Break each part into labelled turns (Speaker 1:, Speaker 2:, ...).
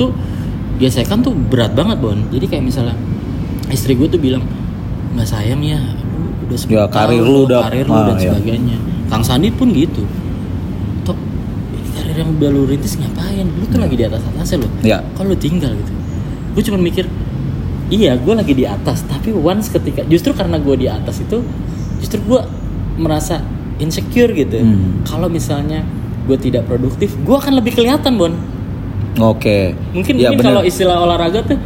Speaker 1: tuh gesekan tuh berat banget bon. Jadi kayak misalnya istri gue tuh bilang nggak sayang ya lu udah 10
Speaker 2: Ya, karir lu udah-
Speaker 1: karir lu
Speaker 2: ah,
Speaker 1: dan
Speaker 2: iya.
Speaker 1: sebagainya. Kang sandi pun gitu. Top karir yang udah lu rintis ngapain? Lu tuh lagi di atas atasnya loh.
Speaker 2: Ya.
Speaker 1: kalau lu tinggal gitu? Gue cuma mikir iya gue lagi di atas tapi once ketika justru karena gue di atas itu justru gue merasa insecure gitu
Speaker 2: Hmm.
Speaker 1: kalau misalnya gue tidak produktif gue akan lebih kelihatan bon
Speaker 2: Oke.
Speaker 1: mungkin
Speaker 2: Ya,
Speaker 1: mungkin kalau istilah olahraga tuh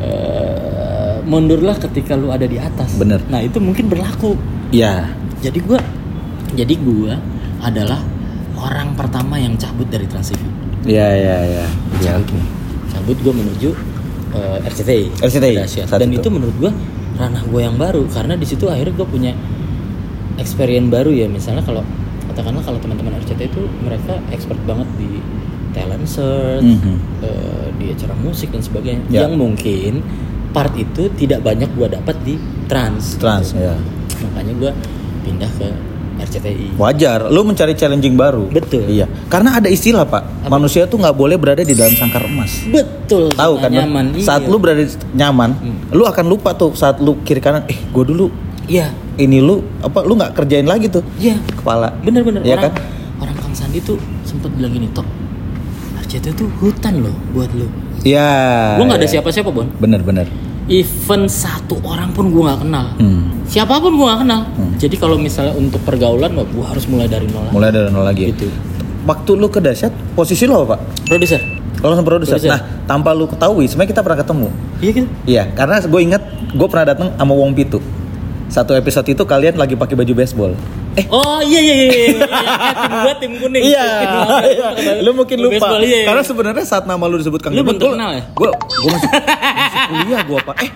Speaker 1: eh, mundurlah ketika lu ada di atas
Speaker 2: Bener.
Speaker 1: nah itu mungkin berlaku
Speaker 2: Ya.
Speaker 1: jadi gue jadi gue adalah orang pertama yang cabut dari Trans TV
Speaker 2: Ya ya ya. Ya
Speaker 1: cabut
Speaker 2: oke.
Speaker 1: cabut gue menuju eh, RCTI
Speaker 2: RCTI,
Speaker 1: dan
Speaker 2: itu.
Speaker 1: itu. menurut gue ranah gue yang baru karena di situ akhirnya gue punya experience baru ya misalnya kalau katakanlah kalau teman-teman RCTI itu mereka expert banget di talent search
Speaker 2: Mhm.
Speaker 1: eh, di acara musik dan sebagainya
Speaker 2: Ya.
Speaker 1: yang mungkin part itu tidak banyak gue dapat di trans
Speaker 2: Trans
Speaker 1: gitu.
Speaker 2: ya.
Speaker 1: makanya gue pindah ke RCTI
Speaker 2: Wajar, lu mencari challenging baru.
Speaker 1: Betul.
Speaker 2: Iya, karena ada istilah pak, manusia tuh nggak boleh berada di dalam sangkar emas.
Speaker 1: betul
Speaker 2: Tahu kan? lu?
Speaker 1: nyaman
Speaker 2: Saat
Speaker 1: iya.
Speaker 2: lu berada di- nyaman,
Speaker 1: Hmm.
Speaker 2: lu akan lupa tuh saat lu kiri kanan. Eh, gue dulu
Speaker 1: iya
Speaker 2: ini lu apa? Lu nggak kerjain lagi tuh
Speaker 1: iya
Speaker 2: kepala.
Speaker 1: bener-bener
Speaker 2: Iya
Speaker 1: orang
Speaker 2: kan?
Speaker 1: orang Kang Sandi tuh sempet bilang gini tok RCTI tuh hutan loh buat lu
Speaker 2: Iya.
Speaker 1: gue nggak ada siapa-siapa bon
Speaker 2: Bener-bener.
Speaker 1: even satu orang pun gue nggak kenal
Speaker 2: Hmm.
Speaker 1: siapa pun gue nggak kenal
Speaker 2: Hmm.
Speaker 1: jadi kalau misalnya untuk pergaulan gue harus mulai dari nol lagi.
Speaker 2: Mulai dari nol lagi.
Speaker 1: gitu
Speaker 2: Waktu lu ke dasyat, posisi lu apa pak?
Speaker 1: produser
Speaker 2: Kalau sama produser.
Speaker 1: Produser.
Speaker 2: Nah, tanpa lu ketahui, sebenarnya kita pernah ketemu.
Speaker 1: iya gitu
Speaker 2: Iya, karena gue inget gue pernah datang sama Wong Pitu. Satu episode itu kalian lagi pakai baju baseball. Eh,
Speaker 1: oh iya iya iya, iya. Eh, tim gue tim kuning
Speaker 2: iya, iya. lu mungkin lupa.
Speaker 1: Baseball, iya, iya.
Speaker 2: Karena sebenarnya saat nama lu disebut Kang
Speaker 1: Lu belum
Speaker 2: gua-
Speaker 1: terkenal ya?
Speaker 2: Gue gue masih, masih kuliah gue pak. Eh,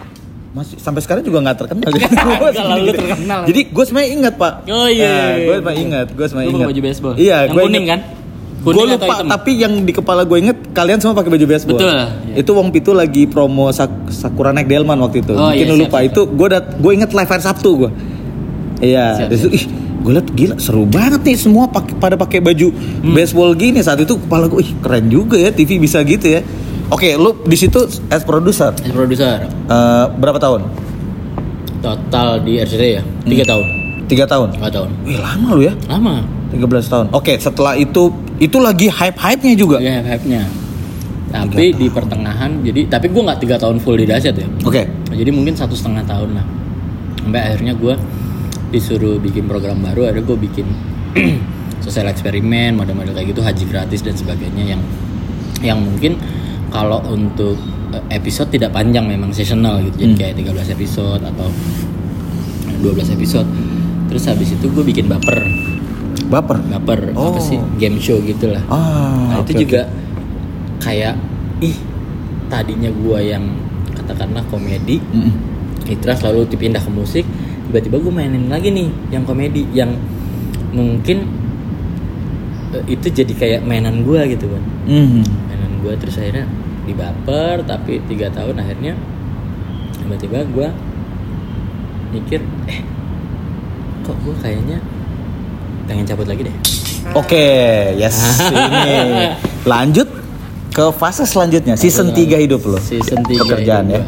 Speaker 2: masih sampai sekarang juga nggak terkenal.
Speaker 1: Lu terkenal.
Speaker 2: Jadi gue sebenarnya ingat pak.
Speaker 1: Oh, iya, iya, iya.
Speaker 2: gue sebenarnya ingat. Gue sebenarnya ingat.
Speaker 1: baju baseball?
Speaker 2: Iya,
Speaker 1: Yang kuning
Speaker 2: ingat.
Speaker 1: kan?
Speaker 2: Gue lupa, tapi yang di kepala gue inget kalian semua pakai baju baseball.
Speaker 1: Betul, iya.
Speaker 2: Itu Wong Pitu lagi promo Sak- Sakura Naik Delman waktu itu.
Speaker 1: Oh,
Speaker 2: Mungkin
Speaker 1: iya,
Speaker 2: lu
Speaker 1: siap,
Speaker 2: lupa
Speaker 1: siap,
Speaker 2: itu. Gue dat, gue inget live hari Sabtu gue. Iya.
Speaker 1: Siap,
Speaker 2: Terus ih, gue liat gila seru banget nih semua pakai pada pakai baju
Speaker 1: Hmm.
Speaker 2: baseball gini. Saat itu kepala gue, ih keren juga ya TV bisa gitu ya. Oke, lu di situ as produser
Speaker 1: As produser
Speaker 2: Eh, berapa tahun?
Speaker 1: total di RCTI ya tiga tahun
Speaker 2: Tiga tahun.
Speaker 1: tiga tahun
Speaker 2: Wih lama lu ya,
Speaker 1: lama
Speaker 2: 13 tahun. Oke, setelah itu itu lagi hype hype nya juga.
Speaker 1: ya hype nya tapi di pertengahan jadi tapi gue nggak tiga tahun full di dasyat ya
Speaker 2: Oke.
Speaker 1: jadi mungkin satu setengah tahun lah sampai akhirnya gue disuruh bikin program baru ada gue bikin sosial eksperimen model-model kayak gitu haji gratis dan sebagainya yang yang mungkin kalau untuk eh, episode tidak panjang memang seasonal gitu. Jadi kayak 13 episode atau 12 episode. Terus habis itu gue bikin baper.
Speaker 2: Baper.
Speaker 1: baper
Speaker 2: Oh.
Speaker 1: apa sih? Game show gitu lah.
Speaker 2: Ah,
Speaker 1: nah
Speaker 2: oke,
Speaker 1: itu juga kayak ih tadinya gua yang katakanlah komedi
Speaker 2: Mm-mm.
Speaker 1: Mitra selalu dipindah ke musik tiba-tiba gue mainin lagi nih yang komedi yang mungkin eh, itu jadi kayak mainan gua gitu kan
Speaker 2: Mhm.
Speaker 1: mainan gua terus akhirnya dibaper tapi tiga tahun akhirnya tiba-tiba gua mikir eh kok gua kayaknya pengen cabut lagi deh
Speaker 2: Oke, yes. Ini lanjut ke fase selanjutnya, season 3 hidup lo.
Speaker 1: season 3
Speaker 2: Pekerjaan ya.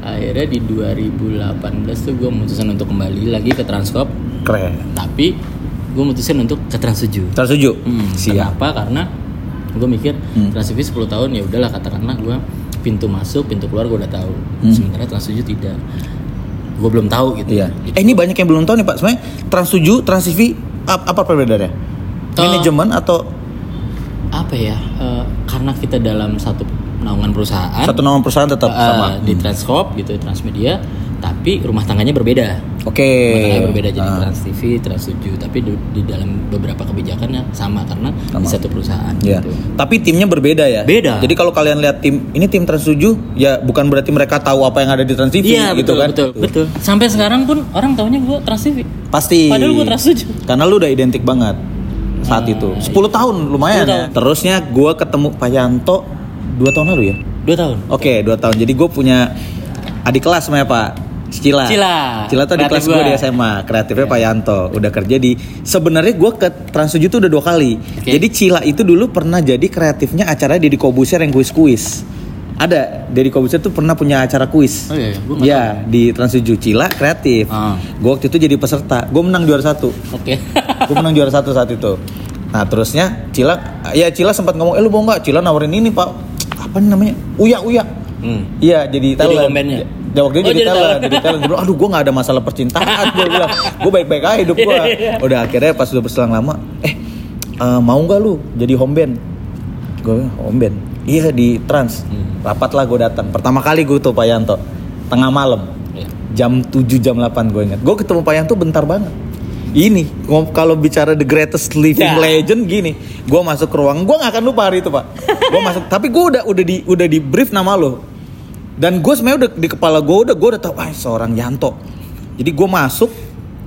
Speaker 1: Akhirnya di 2018 tuh gue mutusin untuk kembali lagi ke Transkop
Speaker 2: Keren.
Speaker 1: tapi gue mutusin untuk ke Trans 7
Speaker 2: Tersetuju.
Speaker 1: Hmm,
Speaker 2: Siap.
Speaker 1: Kenapa? Karena gue mikir
Speaker 2: Hmm.
Speaker 1: Trans TV 10 tahun ya udahlah katakanlah gue pintu masuk, pintu keluar gue udah tahu.
Speaker 2: Hmm.
Speaker 1: Sementara Trans 7 tidak. Gue belum tahu gitu.
Speaker 2: Iya.
Speaker 1: Jadi,
Speaker 2: Eh ini banyak yang belum tahu nih Pak. Sebenarnya Trans 7, Trans TV ap- apa perbedaannya?
Speaker 1: Eh,
Speaker 2: Manajemen atau
Speaker 1: apa ya? eh, karena kita dalam satu naungan perusahaan
Speaker 2: satu nama perusahaan tetap
Speaker 1: eh,
Speaker 2: sama?
Speaker 1: di Transkop gitu, Transmedia, tapi rumah tangganya berbeda.
Speaker 2: Oke.
Speaker 1: Rumah tangganya berbeda jadi
Speaker 2: Ah.
Speaker 1: Trans TV, Trans 7, tapi di, di dalam beberapa kebijakannya sama karena
Speaker 2: Sama.
Speaker 1: di satu perusahaan
Speaker 2: Ya.
Speaker 1: gitu.
Speaker 2: Tapi timnya berbeda ya.
Speaker 1: Beda.
Speaker 2: Jadi kalau kalian lihat tim ini tim Trans 7 ya bukan berarti mereka tahu apa yang ada di Trans TV
Speaker 1: Iya
Speaker 2: gitu
Speaker 1: betul,
Speaker 2: kan.
Speaker 1: betul betul. Sampai sekarang pun orang taunya gue Trans TV.
Speaker 2: Pasti.
Speaker 1: Padahal gue Trans 7.
Speaker 2: Karena lu udah identik banget saat
Speaker 1: Ah,
Speaker 2: itu. 10 tahun lumayan
Speaker 1: 10
Speaker 2: ya.
Speaker 1: tahun.
Speaker 2: Terusnya gua ketemu Pak Yanto 2 tahun lalu ya.
Speaker 1: Dua tahun.
Speaker 2: Oke, 2 tahun. Jadi gue punya adik kelas namanya Pak Cila.
Speaker 1: Cila.
Speaker 2: Cila tuh di kelas gue di SMA. Kreatifnya Pak Yanto. Udah kerja di sebenarnya gue ke Trans 7 tuh udah dua kali.
Speaker 1: Oke.
Speaker 2: Jadi Cila itu dulu pernah jadi kreatifnya acara Deddy Kobuser yang kuis-kuis. Ada, Deddy Kobuser tuh pernah punya acara kuis.
Speaker 1: Oh iya, iya. Gua
Speaker 2: Iya, di Trans 7 Cila kreatif.
Speaker 1: Ah.
Speaker 2: Gue waktu itu jadi peserta. Gue menang juara satu.
Speaker 1: Oke.
Speaker 2: Gue menang juara satu saat itu. Nah terusnya Cila, ya Cila sempat ngomong, eh lu mau nggak? Cila nawarin ini pak, apa namanya? Uya Uya.
Speaker 1: Hmm.
Speaker 2: Iya jadi
Speaker 1: Jadi
Speaker 2: talent.
Speaker 1: komennya?
Speaker 2: Ya, waktu itu
Speaker 1: Oh,
Speaker 2: jadi
Speaker 1: jadi
Speaker 2: talent, jadi talent. Dia bilang, aduh gue nggak ada masalah percintaan. gue bilang, gue baik-baik aja hidup gue. Udah akhirnya pas udah berselang lama, eh eh, mau nggak lu jadi home band? Gue bilang, home band. Iya di trans.
Speaker 1: Hmm.
Speaker 2: Rapat lah gue datang. Pertama kali gue tuh Pak Yanto, tengah malam,
Speaker 1: Iya.
Speaker 2: jam 7 jam 8 gue ingat. Gue ketemu Pak Yanto bentar banget. Ini kalau bicara the greatest living
Speaker 1: Ya.
Speaker 2: legend gini, gue masuk ke ruang, gue nggak akan lupa hari itu pak. Gue masuk, tapi gue udah udah di udah di brief nama lo. Dan gue sebenarnya udah di kepala gue udah gue udah tahu, ah seorang Yanto. Jadi gue masuk,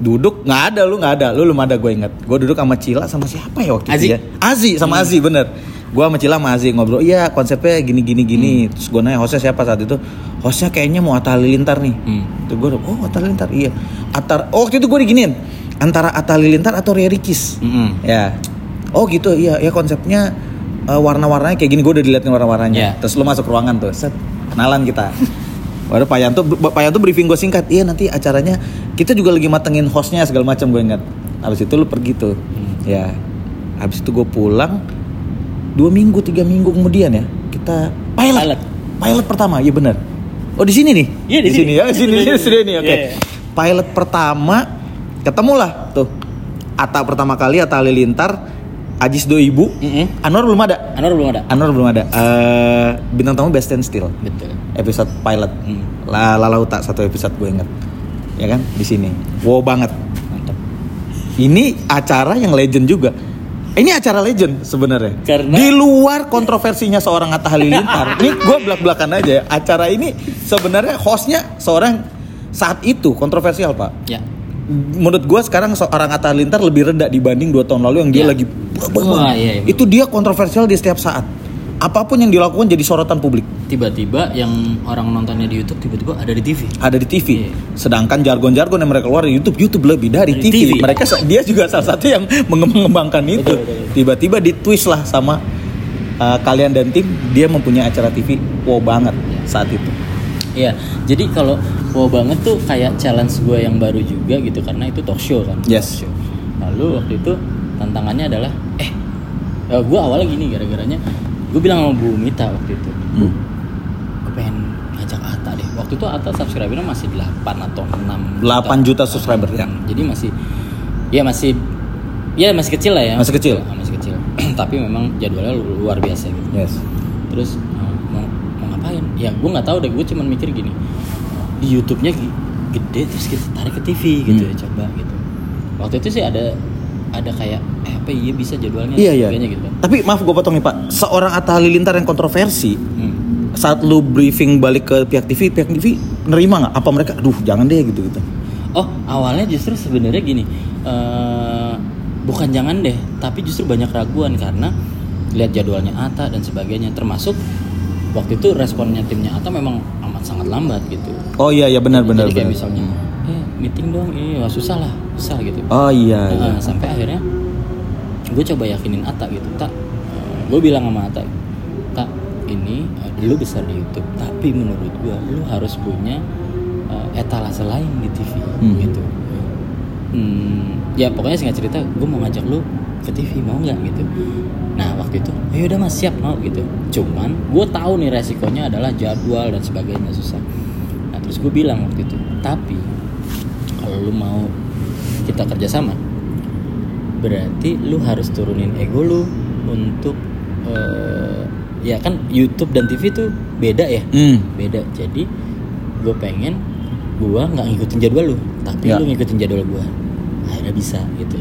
Speaker 2: duduk nggak ada lu nggak ada, lu belum ada gue inget. Gue duduk sama Cila sama siapa ya waktu
Speaker 1: Azi.
Speaker 2: itu ya? Azi sama Azi bener. Gue sama Cila sama Azi ngobrol, iya konsepnya gini gini gini. Terus gue nanya hostnya siapa saat itu? Hostnya kayaknya mau Atta Halilintar nih.
Speaker 1: Hmm.
Speaker 2: Tuh gue oh Atta Halilintar iya. Atar, oh waktu itu gue diginiin antara Atta Halilintar atau Ria Ricis.
Speaker 1: Mm-mm.
Speaker 2: Ya. Oh gitu, iya, ya konsepnya eh, warna-warnanya kayak gini gue udah diliatin warna-warnanya.
Speaker 1: Ya.
Speaker 2: Terus lu masuk ruangan tuh, set, kenalan kita. Waduh Pak Yanto, Pak Yanto briefing gue singkat. Iya nanti acaranya kita juga lagi matengin hostnya segala macam gue ingat. Habis itu lu pergi tuh, ya. Habis itu gue pulang dua minggu tiga minggu kemudian ya kita pilot
Speaker 1: Pilot.
Speaker 2: pilot, pertama iya benar oh di sini nih
Speaker 1: Iya, di sini.
Speaker 2: ya di sini di sini nih oke
Speaker 1: Iya, iya.
Speaker 2: pilot pertama ketemulah tuh Ata pertama kali Ata Halilintar Ajis Do Ibu.
Speaker 1: Mm-mm.
Speaker 2: Anwar belum ada?
Speaker 1: Anwar belum ada.
Speaker 2: Anwar belum ada. Eh, bintang tamu Best and Still.
Speaker 1: Betul.
Speaker 2: episode pilot.
Speaker 1: Hmm.
Speaker 2: La Lalauta satu episode gue inget ya kan? Di sini. Wow banget.
Speaker 1: Mantap.
Speaker 2: ini acara yang legend juga. Ini acara legend sebenarnya.
Speaker 1: Karena-
Speaker 2: di luar kontroversinya seorang Atta Halilintar. Ini gue belak belakan aja ya. Acara ini sebenarnya hostnya seorang saat itu kontroversial pak.
Speaker 1: Ya.
Speaker 2: Menurut gue sekarang seorang Atta Halilintar lebih rendah dibanding dua tahun lalu yang dia
Speaker 1: Ya.
Speaker 2: lagi
Speaker 1: Wah, iya, iya.
Speaker 2: itu dia kontroversial di setiap saat apa pun yang dilakukan jadi sorotan publik
Speaker 1: Tiba-tiba yang orang nontonnya di YouTube tiba-tiba ada di TV.
Speaker 2: ada di TV.
Speaker 1: Iya.
Speaker 2: Sedangkan jargon-jargon yang mereka keluar di YouTube, YouTube lebih dari
Speaker 1: Dari
Speaker 2: TV.
Speaker 1: TV.
Speaker 2: Mereka dia juga salah satu yang mengembangkan itu. Tiba-tiba di twist lah sama uh, kalian dan tim, dia mempunyai acara TV wow banget saat itu.
Speaker 1: Iya, jadi kalau wow banget tuh kayak challenge gue yang baru juga gitu karena itu talk show kan.
Speaker 2: Yes.
Speaker 1: Talk show. Lalu waktu itu tantangannya adalah eh gue awalnya gini gara-garanya gue bilang sama Bu Mita waktu itu, Bu,
Speaker 2: Hmm.
Speaker 1: gue pengen ngajak Ata deh. Waktu itu Ata subscribernya masih 8 atau 6
Speaker 2: 8 juta subscriber, ya.
Speaker 1: Jadi masih ya masih ya masih kecil lah ya.
Speaker 2: Masih kecil.
Speaker 1: Ah, masih kecil. Tapi memang jadwalnya lu- luar biasa gitu
Speaker 2: Yes.
Speaker 1: terus uh, mau, mau ngapain ya gue nggak tahu deh gue cuman mikir gini di YouTube-nya gede terus kita tarik ke TV gitu
Speaker 2: Hmm.
Speaker 1: ya coba gitu waktu itu sih ada ada kayak eh apa iya bisa jadwalnya
Speaker 2: Iya iya.
Speaker 1: gitu
Speaker 2: Tapi maaf gue potong nih Pak. Seorang Atta Halilintar yang kontroversi
Speaker 1: Hmm.
Speaker 2: saat lu briefing balik ke pihak TV, pihak TV nerima nggak? Apa mereka, aduh jangan deh gitu gitu.
Speaker 1: oh awalnya justru sebenarnya gini eh, bukan jangan deh tapi justru banyak raguan karena lihat jadwalnya Ata dan sebagainya termasuk waktu itu responnya timnya Ata memang sangat lambat gitu
Speaker 2: Oh iya iya benar benar
Speaker 1: Jadi kayak
Speaker 2: benar.
Speaker 1: misalnya, eh meeting dong, ini wah susah lah, susah gitu.
Speaker 2: Oh iya iya.
Speaker 1: Nah, sampai akhirnya gue coba yakinin Ata gitu, tak, gue bilang sama Ata, tak ini eh, lu besar di YouTube, tapi menurut gue lu harus punya eh, etalase lain di TV
Speaker 2: Hmm.
Speaker 1: gitu. Hmm, ya pokoknya singkat cerita, gue mau ngajak lu ke TV mau nggak gitu. Nah waktu itu, ya udah mas siap mau gitu. Cuman gue tahu nih resikonya adalah jadwal dan sebagainya susah. Nah terus gue bilang waktu itu, tapi kalau lu mau kita kerjasama, berarti lu harus turunin ego lu untuk eh, ya kan YouTube dan TV tuh beda ya,
Speaker 2: Hmm.
Speaker 1: beda. Jadi gue pengen gua nggak ngikutin jadwal lu, tapi
Speaker 2: Ya.
Speaker 1: lu ngikutin jadwal gua. Akhirnya bisa gitu.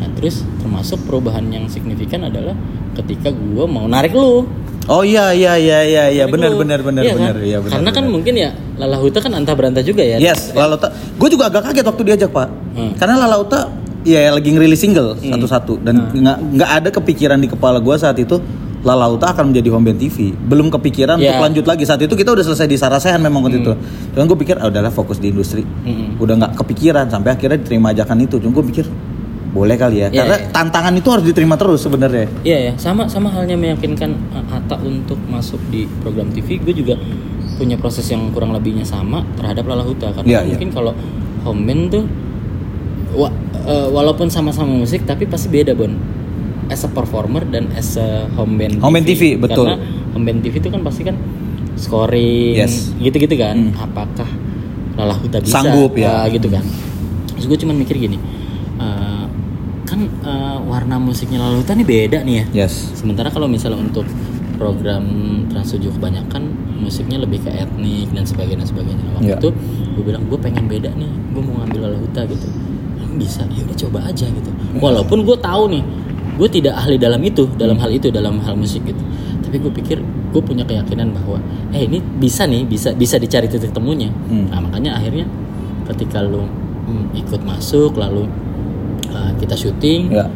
Speaker 1: Nah terus termasuk perubahan yang signifikan adalah ketika gua mau narik lu.
Speaker 2: Oh iya iya iya iya iya benar benar benar
Speaker 1: Iya kan?
Speaker 2: benar iya benar.
Speaker 1: Karena kan
Speaker 2: benar.
Speaker 1: mungkin ya Lalahuta kan antah berantah juga ya.
Speaker 2: Yes, Lalauta. Gue juga agak kaget waktu diajak pak.
Speaker 1: Hmm.
Speaker 2: Karena Lalauta ya lagi ngerilis single satu-satu dan
Speaker 1: Hmm.
Speaker 2: nggak nggak ada kepikiran di kepala gue saat itu Lalauta akan menjadi home band TV. Belum kepikiran
Speaker 1: Ya.
Speaker 2: untuk lanjut lagi saat itu kita udah selesai di Sarasehan memang waktu itu. Cuman gue pikir ah, udahlah fokus di industri.
Speaker 1: Mm-mm.
Speaker 2: Udah nggak kepikiran sampai akhirnya diterima ajakan itu. Cuma gue pikir boleh kali ya.
Speaker 1: Iya,
Speaker 2: Karena
Speaker 1: iya.
Speaker 2: tantangan itu harus diterima terus sebenarnya.
Speaker 1: Iya ya, sama sama halnya meyakinkan uh, Atta untuk masuk di program TV, gue juga punya proses yang kurang lebihnya sama terhadap Lala Huta karena
Speaker 2: Iya, iya.
Speaker 1: mungkin kalau home band tuh wa- uh, walaupun sama-sama musik tapi pasti beda bon as a performer dan as a home band
Speaker 2: Home band TV, betul.
Speaker 1: karena home band TV itu kan pasti kan scoring
Speaker 2: Yes.
Speaker 1: gitu-gitu kan
Speaker 2: Hmm.
Speaker 1: apakah Lala Huta bisa
Speaker 2: Sanggup, ya.
Speaker 1: uh, gitu kan terus gue cuman mikir gini uh, kan uh, warna musiknya Lala Huta nih beda nih ya
Speaker 2: Yes.
Speaker 1: Sementara kalau misalnya untuk program Trans 7 kebanyakan musiknya lebih ke etnik dan sebagainya sebagainya. Nah, Waktu
Speaker 2: Iya.
Speaker 1: itu gue bilang gue pengen beda nih, gue mau ngambil Lala Huta gitu. "Hmm, Bisa, ya udah coba aja gitu. Walaupun gue tahu nih, gue tidak ahli dalam itu, dalam hal itu, dalam hal musik gitu. Tapi gue pikir gue punya keyakinan bahwa, eh ini bisa nih, bisa bisa dicari titik temunya.
Speaker 2: Hmm.
Speaker 1: Nah makanya akhirnya ketika lu hmm, ikut masuk lalu uh, kita syuting,
Speaker 2: Ya.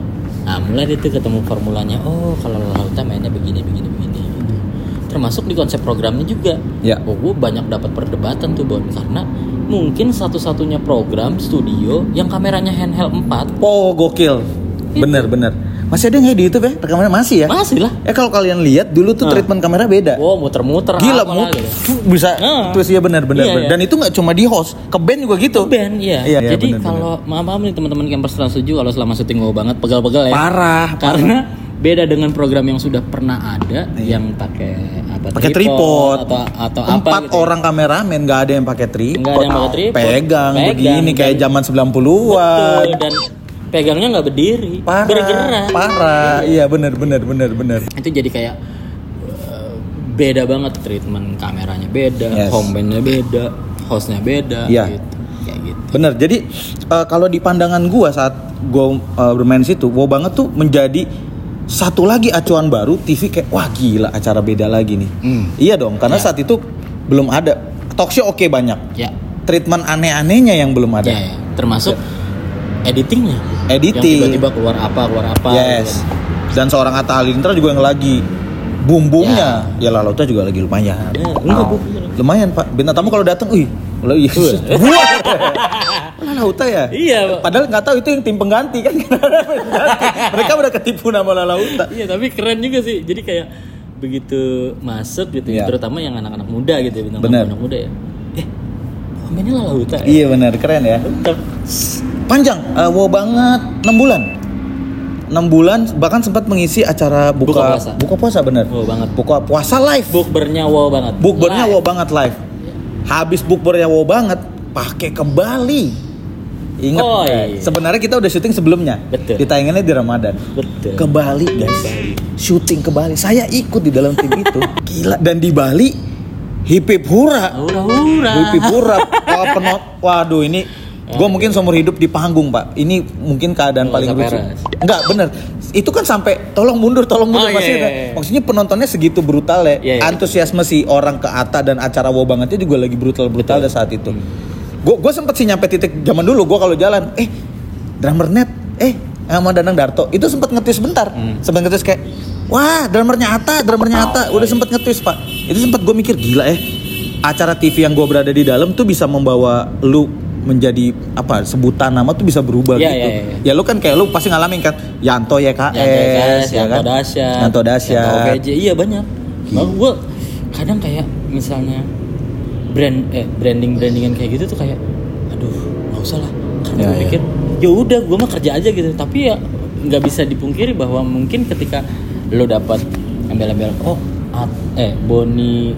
Speaker 1: Nah mulai itu ketemu formulanya. Oh kalau Lauta mainnya begini begini begini. Gitu. Termasuk di konsep programnya juga.
Speaker 2: Ya.
Speaker 1: Oh gue banyak dapat perdebatan tuh Bon karena mungkin satu-satunya program studio yang kameranya handheld 4
Speaker 2: Oh, gokil. Bener bener. Masih ada nggak di YouTube ya? Rekamannya masih ya?
Speaker 1: masih lah.
Speaker 2: Eh kalau kalian lihat dulu tuh
Speaker 1: Ah.
Speaker 2: treatment kamera beda.
Speaker 1: Wow muter-muter
Speaker 2: Gila
Speaker 1: apalah
Speaker 2: mu
Speaker 1: gitu.
Speaker 2: bisa
Speaker 1: Ah.
Speaker 2: terus ya benar benar
Speaker 1: Iya,
Speaker 2: benar.
Speaker 1: iya.
Speaker 2: dan itu nggak cuma di host ke band juga gitu
Speaker 1: Band iya.
Speaker 2: Iya, iya,
Speaker 1: Jadi kalau maaf maaf nih teman-teman campers Trans 7 kalau selama syuting wow banget pegal-pegal ya.
Speaker 2: parah
Speaker 1: Karena beda dengan program yang sudah pernah ada yang pakai apa
Speaker 2: Iya. pakai tripod
Speaker 1: atau atau apa
Speaker 2: empat
Speaker 1: gitu.
Speaker 2: orang kameramen nggak ada yang pakai tripod
Speaker 1: Nggak ada yang pakai tripod.
Speaker 2: pegang,
Speaker 1: Pegang,
Speaker 2: begini kayak zaman 90-an
Speaker 1: Betul, dan pegangnya nggak berdiri,
Speaker 2: parah
Speaker 1: bergerak.
Speaker 2: parah iya benar benar benar benar
Speaker 1: Itu jadi kayak uh, beda banget treatment kameranya beda,
Speaker 2: Yes.
Speaker 1: home bandnya beda, hostnya beda,
Speaker 2: Iya.
Speaker 1: gitu. Kayak gitu.
Speaker 2: benar jadi eh, kalau di pandangan gua saat gua eh, bermain situ wow banget tuh menjadi satu lagi acuan baru TV kayak wah gila acara beda lagi nih
Speaker 1: Hmm.
Speaker 2: iya dong karena
Speaker 1: Ya.
Speaker 2: saat itu belum ada talk show oke banyak
Speaker 1: Ya,
Speaker 2: treatment aneh-anehnya yang belum ada
Speaker 1: ya, ya. termasuk editingnya.
Speaker 2: Editing.
Speaker 1: Yang tiba-tiba keluar apa, keluar apa.
Speaker 2: Yes.
Speaker 1: gitu.
Speaker 2: Dan seorang Atta Halilintar juga yang lagi bumbunya ya, Lalauta juga lagi lumayan.
Speaker 1: Ya, enggak, Bu.
Speaker 2: lumayan Pak. Bintang tamu kalau datang, wih, lo iya. Lalauta ya?
Speaker 1: Iya, Pak.
Speaker 2: Padahal nggak tahu itu yang tim pengganti kan. Mereka udah ketipu nama Lalauta.
Speaker 1: Iya, tapi keren juga sih. Jadi kayak begitu masuk gitu,
Speaker 2: Iya.
Speaker 1: terutama yang anak-anak muda gitu, ya, bintang anak muda ya. Eh, oh, ini lah Lauta. ya?
Speaker 2: Iya benar, keren ya.
Speaker 1: Mantap.
Speaker 2: Panjang, eh, wow banget, 6 bulan. 6 bulan bahkan sempat mengisi acara buka
Speaker 1: Buka puasa.
Speaker 2: buka puasa bener.
Speaker 1: Wow banget.
Speaker 2: Buka puasa live.
Speaker 1: Bukbernya wow banget.
Speaker 2: Bukbernya wow banget live. Habis bukbernya wow banget, pakai ke Bali. Ingat,
Speaker 1: Oh,
Speaker 2: nggak?
Speaker 1: iya.
Speaker 2: sebenarnya kita udah syuting sebelumnya.
Speaker 1: Betul.
Speaker 2: Ditayangannya di Ramadan.
Speaker 1: Betul.
Speaker 2: Ke Bali guys, syuting ke Bali. Saya ikut di dalam tim itu. Gila. Dan di Bali, hip hip hura.
Speaker 1: Hura-hura.
Speaker 2: Hip hip hura. Wah, penot. Waduh ini. Gue mungkin seumur hidup di panggung pak. Ini mungkin keadaan
Speaker 1: Oh,
Speaker 2: paling lucu. Enggak bener. Itu kan sampai tolong mundur, tolong mundur
Speaker 1: Oh, iya,
Speaker 2: maksudnya.
Speaker 1: iya, iya.
Speaker 2: Maksudnya penontonnya segitu brutal ya.
Speaker 1: Iya, iya.
Speaker 2: Antusiasme si orang ke Atta dan acara wow bangetnya juga lagi brutal brutal dah saat itu. Gue gue sempet sih nyampe titik zaman dulu gue kalau jalan, eh drummer net, eh sama Danang Darto itu sempet ngetis bentar,
Speaker 1: Hmm.
Speaker 2: sempet ngetis kayak, wah drummernya Atta, drummernya Atta, udah sempet ngetis pak. Itu sempet gue mikir gila eh acara TV yang gue berada di dalam tuh bisa membawa lu menjadi apa sebutan nama tuh bisa berubah
Speaker 1: Iya,
Speaker 2: gitu.
Speaker 1: iya, iya.
Speaker 2: Ya lu kan kayak lu pasti ngalamin kan Yanto YKS,
Speaker 1: Yanto YKS,
Speaker 2: ya
Speaker 1: Yanto
Speaker 2: kan?
Speaker 1: Dasyat,
Speaker 2: Yanto Dasyat.
Speaker 1: Yanto OVJ, iya banyak. Nah, gue kadang kayak misalnya brand eh branding brandingan kayak gitu tuh kayak, aduh nggak usah lah. Karena
Speaker 2: Ya,
Speaker 1: gue
Speaker 2: ya.
Speaker 1: pikir ya udah gue mah kerja aja gitu. Tapi ya nggak bisa dipungkiri bahwa mungkin ketika lo dapat embel-embel oh at- eh Boni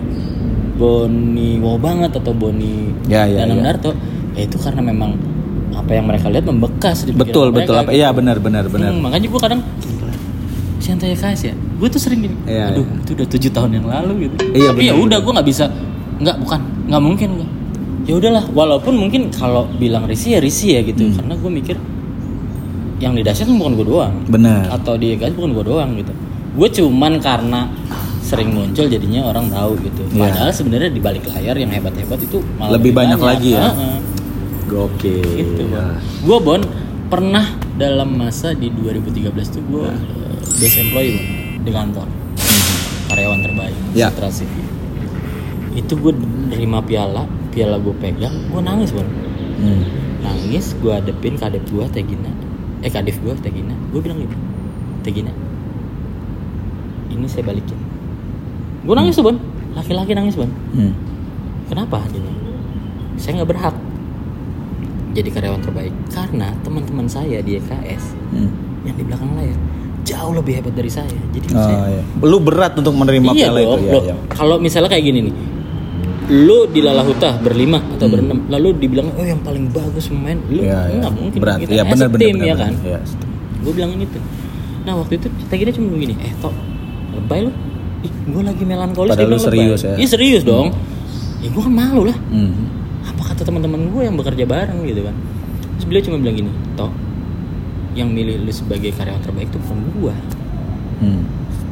Speaker 1: Boni wow banget atau Boni
Speaker 2: Ya, ya,
Speaker 1: Danang
Speaker 2: ya.
Speaker 1: Darto, ya itu karena memang apa yang mereka lihat membekas di
Speaker 2: Betul betul
Speaker 1: mereka,
Speaker 2: apa?
Speaker 1: gitu.
Speaker 2: Iya benar benar benar.
Speaker 1: Hmm, makanya gue kadang si Anta YKS ya gue tuh sering gini
Speaker 2: Iya,
Speaker 1: aduh
Speaker 2: iya.
Speaker 1: itu udah tujuh tahun yang lalu gitu
Speaker 2: Iya,
Speaker 1: tapi ya udah gue nggak bisa nggak bukan nggak mungkin gue ya udahlah walaupun mungkin kalau bilang risih ya risih ya gitu
Speaker 2: Hmm.
Speaker 1: karena gue mikir yang di dahsyat bukan gue doang
Speaker 2: Benar.
Speaker 1: atau di YKS bukan gue doang gitu gue cuman karena sering muncul jadinya orang tahu gitu
Speaker 2: Iya.
Speaker 1: padahal sebenarnya di balik layar yang hebat-hebat itu malah
Speaker 2: Lebih banyak lagi ya?
Speaker 1: Heeh.
Speaker 2: Gokil.
Speaker 1: Gitu,
Speaker 2: Ya.
Speaker 1: Bon. Gue Bon pernah dalam masa di 2013 tuh gue best employee Bon, di kantor. Karyawan terbaik
Speaker 2: Ya.
Speaker 1: CV. Itu gue nerima piala, piala gue pegang, gue nangis Bon.
Speaker 2: Hmm.
Speaker 1: Nangis, gue adepin kadep gue Tegina. eh kadif gue Teh Gina gue bilang gitu Teh Gina ini saya balikin gue nangis tuh bon laki-laki nangis bon
Speaker 2: Hmm.
Speaker 1: kenapa dia saya nggak berhak jadi karyawan terbaik karena teman-teman saya di EKS
Speaker 2: Hmm.
Speaker 1: yang di belakang layar jauh lebih hebat dari saya jadi
Speaker 2: Oh,
Speaker 1: saya
Speaker 2: iya. Lu berat untuk menerima
Speaker 1: iya
Speaker 2: piala
Speaker 1: dong
Speaker 2: itu ya.
Speaker 1: loh,
Speaker 2: ya.
Speaker 1: kalau misalnya kayak gini nih lu di lalahuta berlima
Speaker 2: Hmm.
Speaker 1: atau berenam lalu dibilang oh yang paling bagus pemain lu
Speaker 2: Iya, iya.
Speaker 1: nggak mungkin
Speaker 2: Berat.
Speaker 1: kita
Speaker 2: Iya,
Speaker 1: as a
Speaker 2: benar benar
Speaker 1: team,
Speaker 2: benar,
Speaker 1: ya kan
Speaker 2: Iya.
Speaker 1: gue bilangin itu nah waktu itu kita gini cuma bilang gini eh tok lebay lu gue lagi melankolis
Speaker 2: Padahal lu serius
Speaker 1: lebay.
Speaker 2: ya.
Speaker 1: iya serius dong. Ya gue kan malu lah.
Speaker 2: Hmm.
Speaker 1: apa kata teman-teman gue yang bekerja bareng gitu kan? Terus beliau cuma bilang gini toh yang milih lu sebagai karyawan terbaik itu bukan gue
Speaker 2: Hmm.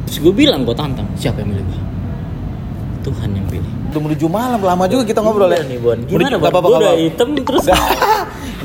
Speaker 1: terus gue bilang gue tantang siapa yang milih gue Tuhan yang pilih.
Speaker 2: Udah menuju malam lama juga kita ngobrol
Speaker 1: Iya
Speaker 2: ya.
Speaker 1: nih Bon. Gimana Bon?
Speaker 2: Apa-apa,
Speaker 1: Gua
Speaker 2: nggak
Speaker 1: udah hitam terus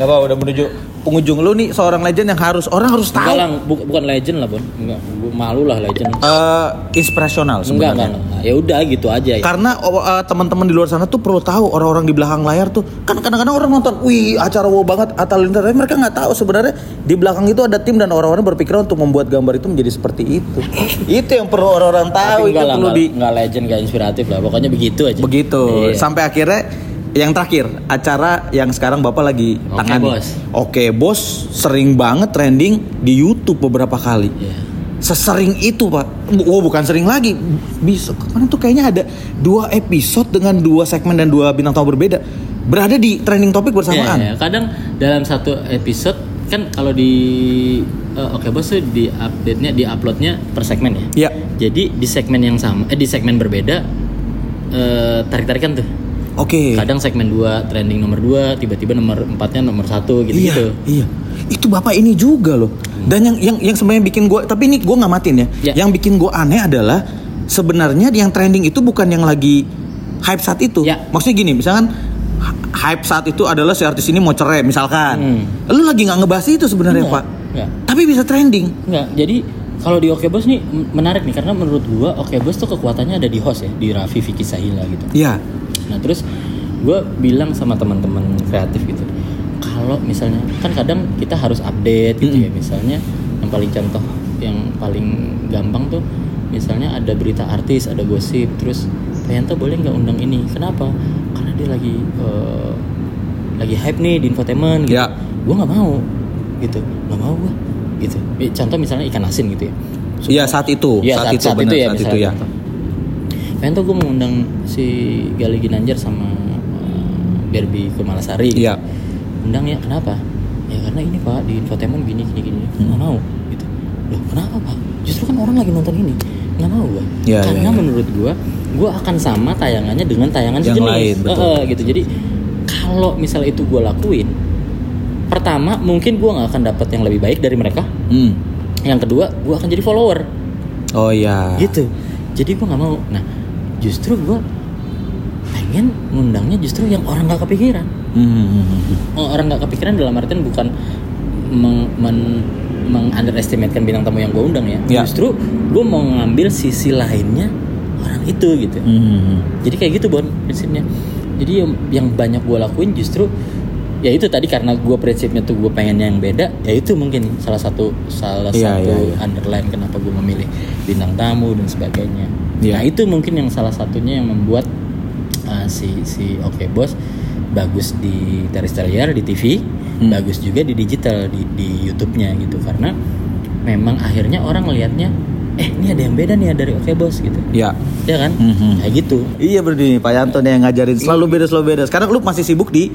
Speaker 2: Gak apa udah menuju pengunjung lu nih seorang legend yang harus orang harus
Speaker 1: Enggak
Speaker 2: tahu.
Speaker 1: lah, bu- bukan legend lah Bon Enggak, malu lah legend
Speaker 2: Eh, inspirasional
Speaker 1: enggak,
Speaker 2: sebenarnya.
Speaker 1: enggak. Ya udah gitu aja ya.
Speaker 2: Karena eh, teman-teman di luar sana tuh perlu tahu orang-orang di belakang layar tuh kan kadang-kadang orang nonton, wih acara wow banget Atal Lintar, tapi mereka nggak tahu sebenarnya di belakang itu ada tim dan orang-orang berpikiran untuk membuat gambar itu menjadi seperti itu. itu yang perlu orang-orang tahu
Speaker 1: Tapi
Speaker 2: itu
Speaker 1: lah,
Speaker 2: perlu
Speaker 1: enggak,
Speaker 2: di
Speaker 1: enggak legend, enggak inspiratif lah. Pokoknya begitu aja.
Speaker 2: begitu
Speaker 1: Iya.
Speaker 2: sampai akhirnya yang terakhir acara yang sekarang bapak lagi
Speaker 1: Oke,
Speaker 2: tangani.
Speaker 1: Bos.
Speaker 2: Oke bos sering banget trending di YouTube beberapa kali.
Speaker 1: Iya.
Speaker 2: Sesering itu pak, oh bukan sering lagi, bisa kemarin tuh kayaknya ada dua episode dengan dua segmen dan dua bintang tamu berbeda berada di trending topik bersamaan.
Speaker 1: Iya, iya. Kadang dalam satu episode kan kalau di eh, Oke Bos tuh di update-nya, di uploadnya per segmen ya.
Speaker 2: Iya.
Speaker 1: Jadi di segmen yang sama, eh di segmen berbeda eh, tarik-tarikan tuh.
Speaker 2: Oke.
Speaker 1: Kadang segmen 2 trending nomor 2, tiba-tiba nomor 4-nya nomor 1 gitu-gitu.
Speaker 2: Iya, iya. Itu bapak ini juga loh. Dan yang yang yang sebenarnya bikin gue, tapi ini gue nggak matiin ya.
Speaker 1: Ya.
Speaker 2: Yang bikin gue aneh adalah sebenarnya yang trending itu bukan yang lagi hype saat itu.
Speaker 1: Ya.
Speaker 2: Maksudnya gini, misalkan hype saat itu adalah si artis ini mau cerai misalkan.
Speaker 1: Hmm.
Speaker 2: Lu lagi nggak ngebahas itu sebenarnya pak.
Speaker 1: enggak.
Speaker 2: Tapi bisa trending.
Speaker 1: Enggak, jadi kalau di Oke Bos nih menarik nih karena menurut gua Oke Bos tuh kekuatannya ada di host ya, di Raffi Vicky Sahila gitu.
Speaker 2: Iya.
Speaker 1: Nah, terus gua bilang sama teman-teman kreatif gitu. Kalau misalnya kan kadang kita harus update gitu ya, misalnya yang paling contoh yang paling gampang tuh misalnya ada berita artis, ada gosip, terus Pak Yanto boleh nggak undang ini? Kenapa? Karena dia lagi eh, lagi hype nih di infotainment gitu.
Speaker 2: Ya.
Speaker 1: Gua nggak mau gitu, nggak mau gua gitu. Contoh misalnya ikan asin gitu ya.
Speaker 2: Iya saat itu,
Speaker 1: Iya,
Speaker 2: saat, itu benar,
Speaker 1: ya,
Speaker 2: saat itu ya.
Speaker 1: contoh. Pengen tuh gue mengundang si Gali Ginanjar sama uh, Derby ke Malasari. gitu.
Speaker 2: Iya.
Speaker 1: Undang ya kenapa? Ya karena ini pak di infotainment gini gini gini. Gue nggak mau gitu. Loh kenapa pak? Justru kan orang lagi nonton ini. Nggak mau gue.
Speaker 2: Iya,
Speaker 1: karena
Speaker 2: iya, iya.
Speaker 1: menurut gue, gue akan sama tayangannya dengan tayangan
Speaker 2: Yang
Speaker 1: sejenis.
Speaker 2: lain, betul.
Speaker 1: Eh, eh, gitu. Jadi kalau misal itu gue lakuin, pertama mungkin gue nggak akan dapat yang lebih baik dari mereka.
Speaker 2: Hmm.
Speaker 1: Yang kedua, gue akan jadi follower
Speaker 2: Oh iya.
Speaker 1: gitu jadi gue nggak mau nah justru gue pengen ngundangnya justru yang orang nggak kepikiran
Speaker 2: Hmm,
Speaker 1: orang nggak kepikiran dalam artian bukan meng, men, underestimatekan bintang tamu yang gue undang ya
Speaker 2: Ya.
Speaker 1: justru gue mau ngambil sisi lainnya orang itu gitu
Speaker 2: Hmm, hmm, hmm.
Speaker 1: jadi kayak gitu bon prinsipnya jadi yang, yang banyak gue lakuin justru ya itu tadi karena gue prinsipnya tuh gue pengen yang beda ya itu mungkin salah satu salah
Speaker 2: Iya,
Speaker 1: satu
Speaker 2: iya, iya.
Speaker 1: underline kenapa gue memilih bintang tamu dan sebagainya
Speaker 2: Iya.
Speaker 1: nah itu mungkin yang salah satunya yang membuat uh, si si oke bos bagus di terrestrial di TV
Speaker 2: Hmm.
Speaker 1: bagus juga di digital di di YouTube-nya gitu karena memang akhirnya orang ngelihatnya eh ini ada yang beda nih dari oke bos gitu
Speaker 2: Ya.
Speaker 1: ya kan
Speaker 2: Mhm.
Speaker 1: kayak gitu
Speaker 2: Iya berarti Pak Yanto nih yang ngajarin selalu beda selalu beda. Sekarang lu masih sibuk di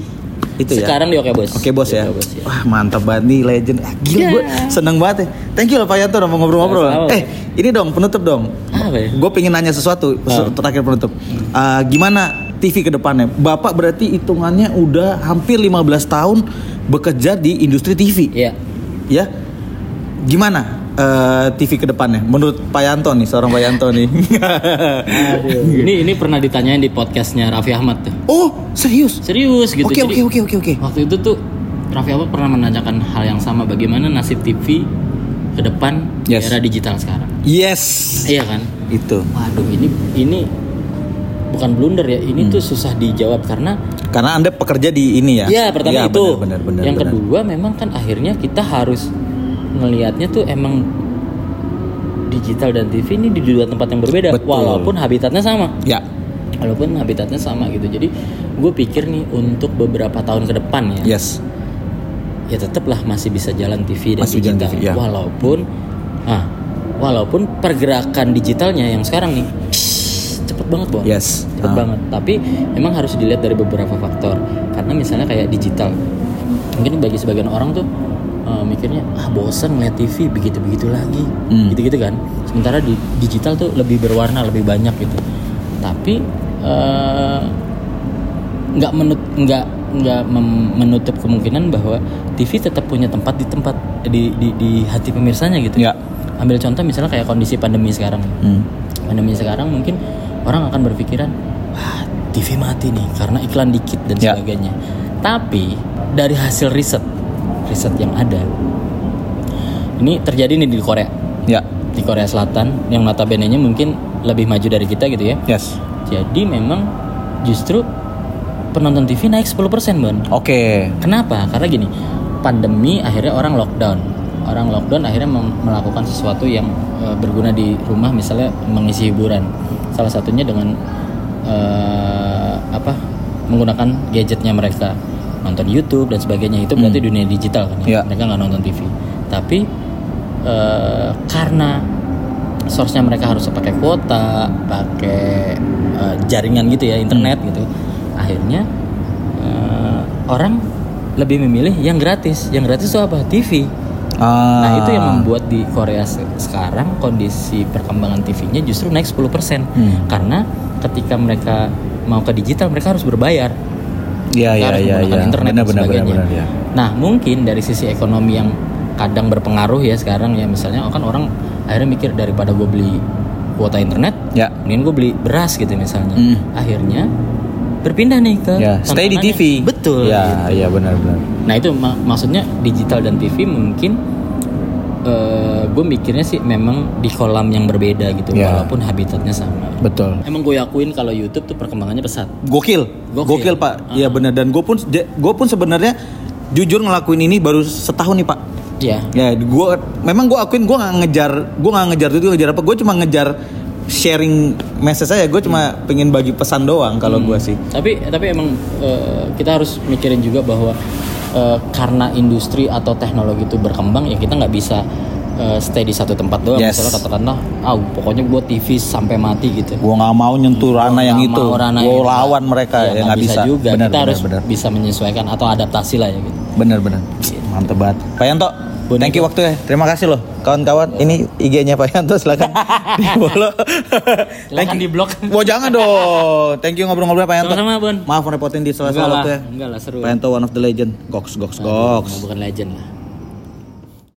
Speaker 2: itu ya.
Speaker 1: Sekarang di Oke Bos.
Speaker 2: Oke bos ya.
Speaker 1: Bos, ya.
Speaker 2: Wah mantap banget nih legend. Ah, gila
Speaker 1: Ya.
Speaker 2: gue seneng banget ya. Thank you loh Pak Yanto udah mau ngobrol-ngobrol. Eh ini dong penutup dong.
Speaker 1: Apa ya?
Speaker 2: Gue pengen nanya sesuatu
Speaker 1: Ah.
Speaker 2: terakhir penutup. Ah, gimana TV ke depannya? Bapak berarti hitungannya udah hampir 15 tahun bekerja di industri TV.
Speaker 1: Iya.
Speaker 2: Ya. Gimana eh, TV ke depannya? Menurut Pak Yanto nih, seorang Pak Yanto nih.
Speaker 1: ini ini pernah ditanyain di podcastnya Raffi Ahmad tuh.
Speaker 2: oh, serius?
Speaker 1: Serius gitu.
Speaker 2: Oke, oke, oke, oke, oke.
Speaker 1: Waktu itu tuh Raffi Ahmad pernah menanyakan hal yang sama bagaimana nasib TV ke depan di
Speaker 2: Yes.
Speaker 1: era digital sekarang.
Speaker 2: Yes.
Speaker 1: Iya kan?
Speaker 2: Itu.
Speaker 1: Waduh, ini ini bukan blunder ya. Ini tuh susah dijawab karena
Speaker 2: Karena Anda pekerja di ini ya.
Speaker 1: ya pertama
Speaker 2: Iya,
Speaker 1: itu.
Speaker 2: Benar, benar, benar,
Speaker 1: yang
Speaker 2: benar.
Speaker 1: kedua memang kan akhirnya kita harus ngelihatnya tuh emang digital dan TV ini di dua tempat yang berbeda
Speaker 2: Betul.
Speaker 1: walaupun habitatnya sama
Speaker 2: Ya.
Speaker 1: walaupun habitatnya sama gitu jadi gue pikir nih untuk beberapa tahun ke depan ya
Speaker 2: Yes.
Speaker 1: ya tetaplah masih bisa jalan TV dan
Speaker 2: Masih
Speaker 1: digital
Speaker 2: TV, ya.
Speaker 1: walaupun ah walaupun pergerakan digitalnya yang sekarang nih cepet banget Bon
Speaker 2: Yes.
Speaker 1: cepet
Speaker 2: Ah.
Speaker 1: banget tapi memang harus dilihat dari beberapa faktor karena misalnya kayak digital mungkin bagi sebagian orang tuh eh, mikirnya ah bosan ngeliat TV begitu begitu lagi
Speaker 2: Hmm.
Speaker 1: gitu gitu kan sementara di digital tuh lebih berwarna lebih banyak gitu tapi eh, nggak menut nggak nggak menutup kemungkinan bahwa TV tetap punya tempat di tempat di di, di hati pemirsanya gitu
Speaker 2: Ya.
Speaker 1: Ambil contoh misalnya kayak kondisi pandemi sekarang
Speaker 2: Hmm.
Speaker 1: pandemi sekarang mungkin orang akan berpikiran wah TV mati nih karena iklan dikit dan
Speaker 2: Ya.
Speaker 1: sebagainya tapi dari hasil riset riset yang ada ini terjadi nih di Korea
Speaker 2: Ya.
Speaker 1: di Korea Selatan yang notabene nya mungkin lebih maju dari kita gitu ya
Speaker 2: Yes.
Speaker 1: jadi memang justru penonton TV naik 10% Bon
Speaker 2: Oke.
Speaker 1: Kenapa? Karena gini, pandemi akhirnya orang lockdown. Orang lockdown akhirnya melakukan sesuatu yang eh, berguna di rumah, misalnya mengisi hiburan. Salah satunya dengan eh, apa? Menggunakan gadgetnya mereka, nonton YouTube dan sebagainya. Itu berarti dunia digital kan?
Speaker 2: Iya.
Speaker 1: Ya? Mereka nggak nonton TV. Tapi eh, karena source-nya mereka harus pakai kuota, pakai eh, jaringan gitu ya, internet gitu. Akhirnya eh, orang lebih memilih yang gratis. Yang gratis itu apa? TV.
Speaker 2: Ah.
Speaker 1: Nah, itu yang membuat di Korea se- sekarang kondisi perkembangan TV-nya justru naik 10%.
Speaker 2: Hmm.
Speaker 1: Karena ketika mereka mau ke digital mereka harus berbayar.
Speaker 2: Iya iya iya
Speaker 1: menggunakan
Speaker 2: iya.
Speaker 1: internet
Speaker 2: Benar
Speaker 1: dan
Speaker 2: benar benar
Speaker 1: sebagainya.
Speaker 2: benar ya.
Speaker 1: Nah, mungkin dari sisi ekonomi yang kadang berpengaruh ya sekarang ya misalnya kan orang akhirnya mikir daripada gue beli kuota internet,
Speaker 2: Ya.
Speaker 1: mending gue beli beras gitu misalnya.
Speaker 2: Hmm.
Speaker 1: Akhirnya berpindah nih ke
Speaker 2: Ya, stay di. TV.
Speaker 1: Betul.
Speaker 2: Ya,
Speaker 1: gitu.
Speaker 2: iya benar benar.
Speaker 1: Nah itu mak- maksudnya digital dan TV mungkin gue mikirnya sih memang di kolam yang berbeda gitu
Speaker 2: Ya.
Speaker 1: walaupun habitatnya sama.
Speaker 2: Betul.
Speaker 1: Emang gue yakuin kalau YouTube tuh perkembangannya pesat.
Speaker 2: Gokil.
Speaker 1: Gokil.
Speaker 2: Gokil, Pak. Iya benar dan gue pun gue pun sebenarnya jujur ngelakuin ini baru setahun nih, Pak.
Speaker 1: Ya.
Speaker 2: Ya, gue memang gue akuin gue nggak ngejar, gue nggak ngejar itu ngejar apa, gue cuma ngejar sharing message aja, gue cuma pengen bagi pesan doang kalau gue sih.
Speaker 1: Tapi tapi emang eh, kita harus mikirin juga bahwa eh, karena industri atau teknologi itu berkembang ya kita nggak bisa eh, stay di satu tempat doang.
Speaker 2: Yes.
Speaker 1: Misalnya katakanlah, ah pokoknya buat TV sampai mati gitu.
Speaker 2: Gue nggak mau nyentuh ranah yang itu, gue lawan mereka
Speaker 1: Ya,
Speaker 2: ya nggak bisa.
Speaker 1: juga.
Speaker 2: Benar,
Speaker 1: kita
Speaker 2: benar,
Speaker 1: harus
Speaker 2: benar.
Speaker 1: bisa menyesuaikan atau adaptasi lah ya gitu.
Speaker 2: Bener bener. Mantep banget. Pak Yanto,
Speaker 1: Boleh,
Speaker 2: thank you
Speaker 1: Bro.
Speaker 2: waktunya. Terima kasih loh kawan-kawan. Ini IG-nya Pak Yanto silakan di follow.
Speaker 1: Silakan di blog.
Speaker 2: Wah jangan dong. Thank you ngobrol-ngobrol Pak Yanto.
Speaker 1: Sama-sama, Bun.
Speaker 2: Maaf merepotin di sela-sela
Speaker 1: lah,
Speaker 2: waktunya.
Speaker 1: enggak lah seru.
Speaker 2: Pak Yanto one of the legend. Goks goks
Speaker 1: Aduh,
Speaker 2: goks.
Speaker 1: Bukan legend lah.